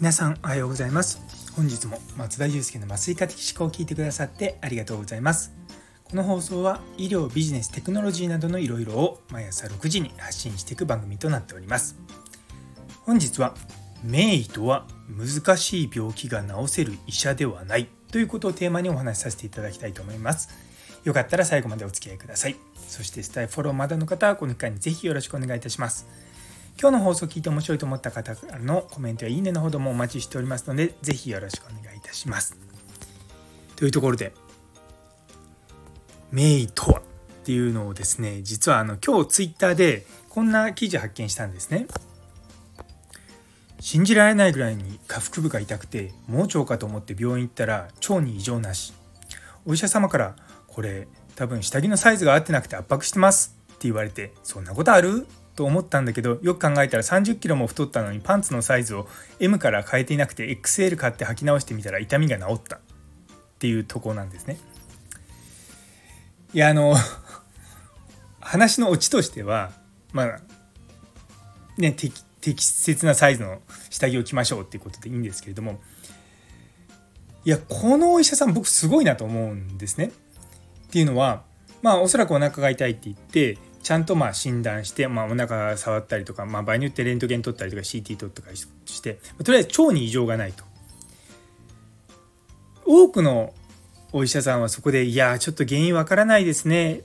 皆さんおはようございます。本日も松田祐介の麻酔科的思考を聞いてくださってありがとうございます。この放送は医療ビジネステクノロジーなどのいろいろを毎朝6時に発信していく番組となっております。本日は名医とは難しい病気が治せる医者ではない。ということをテーマにお話しさせていただきたいと思います。よかったら最後までお付き合いください。そしてスタイフォローまだの方はこの機会にぜひよろしくお願いいたします。今日の放送を聞いて面白いと思った方からのコメントやいいねのほどもお待ちしておりますので、ぜひよろしくお願いいたします。というところで、名医とはっていうのをですね、実はあの今日ツイッターでこんな記事発見したんですね。信じられないぐらいに下腹部が痛くて盲腸かと思って病院行ったら腸に異常なしお医者様から「これ多分下着のサイズが合ってなくて圧迫してます」って言われて「そんなことある?」と思ったんだけどよく考えたら30キロも太ったのにパンツのサイズを M から変えていなくて XL 買って履き直してみたら痛みが治ったっていうとこなんですね。いやあの話のオチとしてはまあね適適切なサイズの下着を着ましょうっていうことでいいんですけれどもいやこのお医者さん僕すごいなと思うんですね。っていうのはまあおそらくお腹が痛いって言ってちゃんとまあ診断して、まあ、お腹触ったりとか、まあ、場合によってレントゲン取ったりとか CT 取ったりしてとりあえず腸に異常がないと。多くのお医者さんはそこで「いやちょっと原因わからないですね」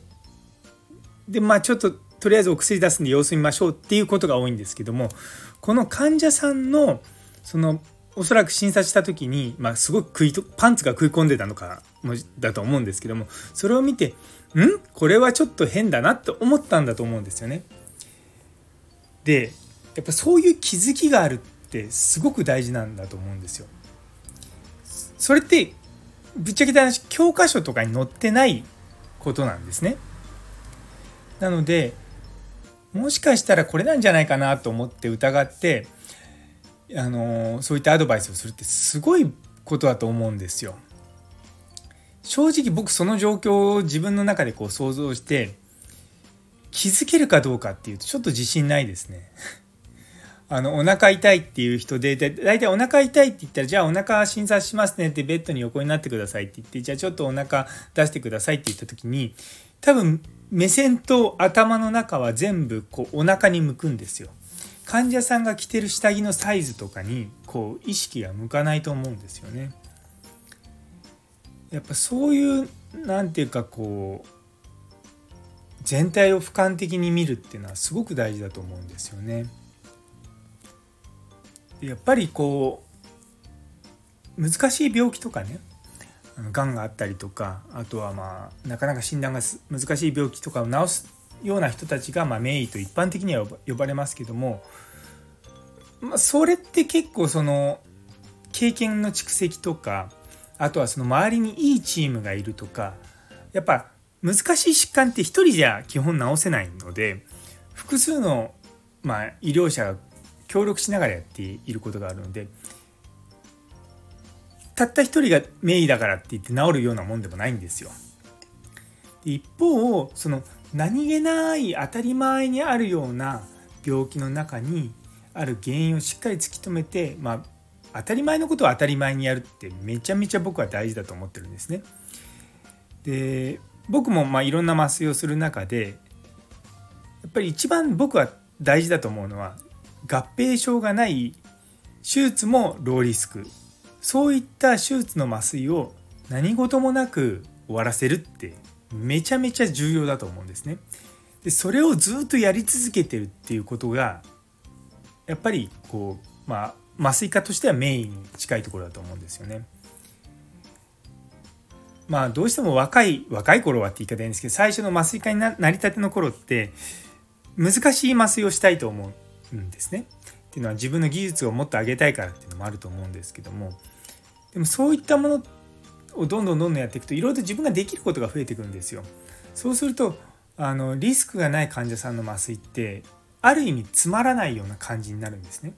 でまあちょっととりあえずお薬出すんで様子見ましょうっていうことが多いんですけどもこの患者さんのそのおそらく診察した時に、まあ、すごく食いとパンツが食い込んでたのかだと思うんですけどもそれを見てん？これはちょっと変だなって思ったんだと思うんですよね。でやっぱそういう気づきがあるってすごく大事なんだと思うんですよ。それってぶっちゃけた話教科書とかに載ってないことなんですね。なのでもしかしたらこれなんじゃないかなと思って疑ってあのそういったアドバイスをするってすごいことだと思うんですよ。正直僕その状況を自分の中でこう想像して気づけるかどうかっていうとちょっと自信ないですね。あのお腹痛いっていう人で大体お腹痛いって言ったらじゃあお腹診察しますねってベッドに横になってくださいって言ってじゃあちょっとお腹出してくださいって言った時に多分目線と頭の中は全部こうお腹に向くんですよ。患者さんが着てる下着のサイズとかにこう意識が向かないと思うんですよね。やっぱそういう何て言うかこう全体を俯瞰的に見るっていうのはすごく大事だと思うんですよね。やっぱりこう難しい病気とかねがんがあったりとかあとはまあなかなか診断が難しい病気とかを治すような人たちが、まあ、名医と一般的には呼ばれますけども、まあ、それって結構その経験の蓄積とかあとはその周りにいいチームがいるとかやっぱ難しい疾患って1人じゃ基本治せないので複数の、まあ、医療者が協力しながらやっていることがあるのでたった一人が名医だからって言って治るようなもんでもないんですよ。一方その何気ない当たり前にあるような病気の中にある原因をしっかり突き止めて、まあ、当たり前のことを当たり前にやるってめちゃめちゃ僕は大事だと思ってるんですね。で僕もまあいろんな麻酔をする中でやっぱり一番僕は大事だと思うのは合併症がない手術もローリスクそういった手術の麻酔を何事もなく終わらせるってめちゃめちゃ重要だと思うんですね。でそれをずっとやり続けてるっていうことがやっぱりこうまあ麻酔科としてはメインに近いところだと思うんですよね。まあどうしても若い若い頃はって言い方いいんですけど最初の麻酔科になりたての頃って難しい麻酔をしたいと思うんですね。っていうのは自分の技術をもっと上げたいからっていうのもあると思うんですけどもでもそういったものをどんどんどんどんやっていくといろいろと自分ができることが増えていくんですよ。そうするとあのリスクがない患者さんの麻酔ってある意味つまらないような感じになるんですね。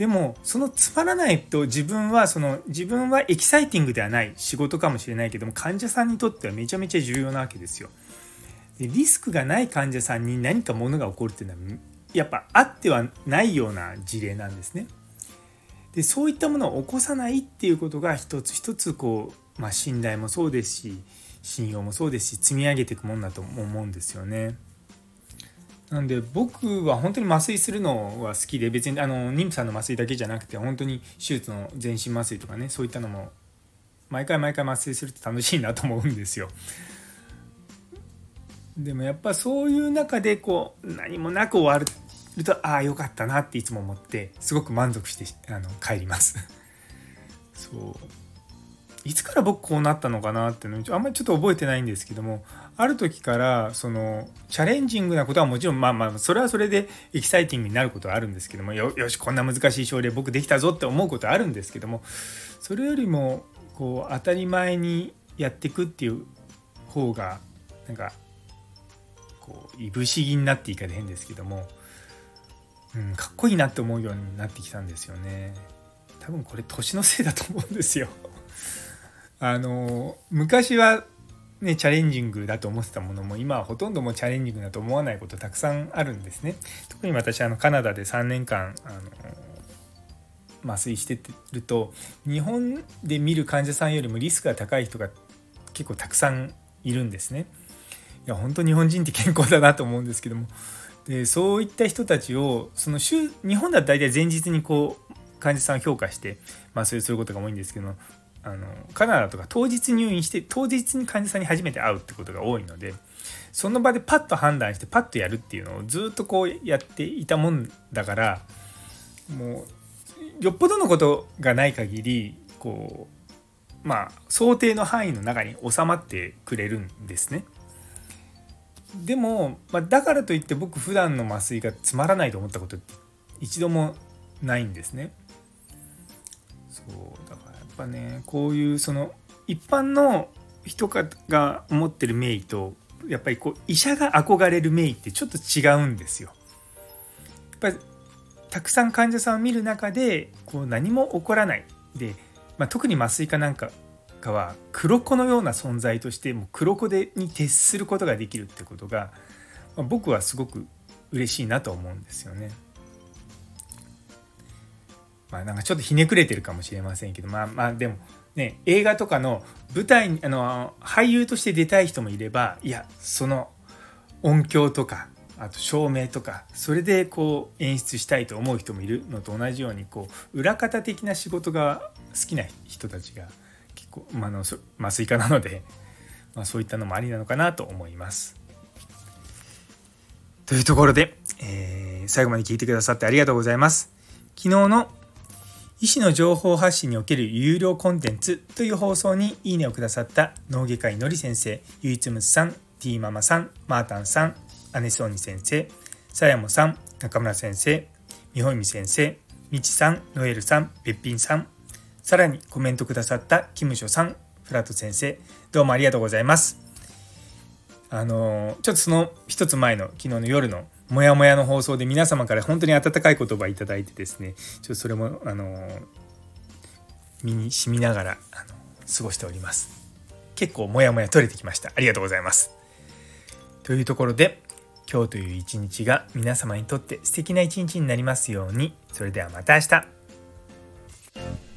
でもそのつまらないと自分はその自分はエキサイティングではない仕事かもしれないけども患者さんにとってはめちゃめちゃ重要なわけですよ。でリスクがない患者さんに何かものが起こるっていうのはやっぱあってはないような事例なんですね。でそういったものを起こさないっていうことが一つ一つこう、まあ、信頼もそうですし信用もそうですし積み上げていくもんだと思うんですよね。なんで僕は本当に麻酔するのは好きで別にあの妊婦さんの麻酔だけじゃなくて本当に手術の全身麻酔とかねそういったのも毎回毎回麻酔すると楽しいなと思うんですよ。でもやっぱそういう中でこう何もなく終わるとああよかったなっていつも思ってすごく満足してあの帰ります。そういつから僕こうなったのかなっていうのあんまりちょっと覚えてないんですけどもある時からそのチャレンジングなことはもちろんまあまあそれはそれでエキサイティングになることはあるんですけどもよしこんな難しい症例僕できたぞって思うことはあるんですけどもそれよりもこう当たり前にやっていくっていう方がなんかこういぶし銀になっていいかで変ですけども、うん、かっこいいなって思うようになってきたんですよね。多分これ年のせいだと思うんですよ。あの昔はね、チャレンジングだと思ってたものも今はほとんどもチャレンジングだと思わないことたくさんあるんですね。特に私あのカナダで3年間あの麻酔してると日本で見る患者さんよりもリスクが高い人が結構たくさんいるんですね。いや本当日本人って健康だなと思うんですけどもでそういった人たちをその週日本だと大体前日にこう患者さんを評価して麻酔することが多いんですけどあのカナダとか当日入院して当日に患者さんに初めて会うってことが多いのでその場でパッと判断してパッとやるっていうのをずっとこうやっていたもんだからもうよっぽどのことがない限りこうまあ想定の範囲の中に収まってくれるんですね。でも、まあ、だからといって僕普段の麻酔がつまらないと思ったこと一度もないんですね。そうだからぱねこういうその一般の人が思ってる名医とやっぱりこう医者が憧れる名医ってちょっと違うんですよ。やっぱりたくさん患者さんを見る中でこう何も起こらないで、まあ、特に麻酔科なんかかは黒子のような存在としてもう黒子でに徹することができるってことが、まあ、僕はすごく嬉しいなと思うんですよね。まあなんかちょっとひねくれてるかもしれませんけどまあまあでもね映画とかの舞台にあの俳優として出たい人もいればいやその音響とかあと照明とかそれでこう演出したいと思う人もいるのと同じようにこう裏方的な仕事が好きな人たちが結構、まあの麻酔科なので、まあ、そういったのもありなのかなと思います。というところで、えー、最後まで聞いてくださってありがとうございます。昨日の医師の情報発信における有料コンテンツという放送にいいねをくださった脳外科医のり先生、ゆいつむさん、ティーママさん、マータンさん、アネソーニ先生、さやもさん、中村先生、みほいみ先生、みちさん、ノエルさん、べっぴんさん、さらにコメントくださったキムショさん、フラット先生、どうもありがとうございます。あのちょっとその一つ前の昨日の夜のもやもやの放送で皆様から本当に温かい言葉いただいてですねちょっとそれもあの身に染みながらあの過ごしております。結構モヤモヤ取れてきました。ありがとうございます。というところで今日という一日が皆様にとって素敵な一日になりますように。それではまた明日。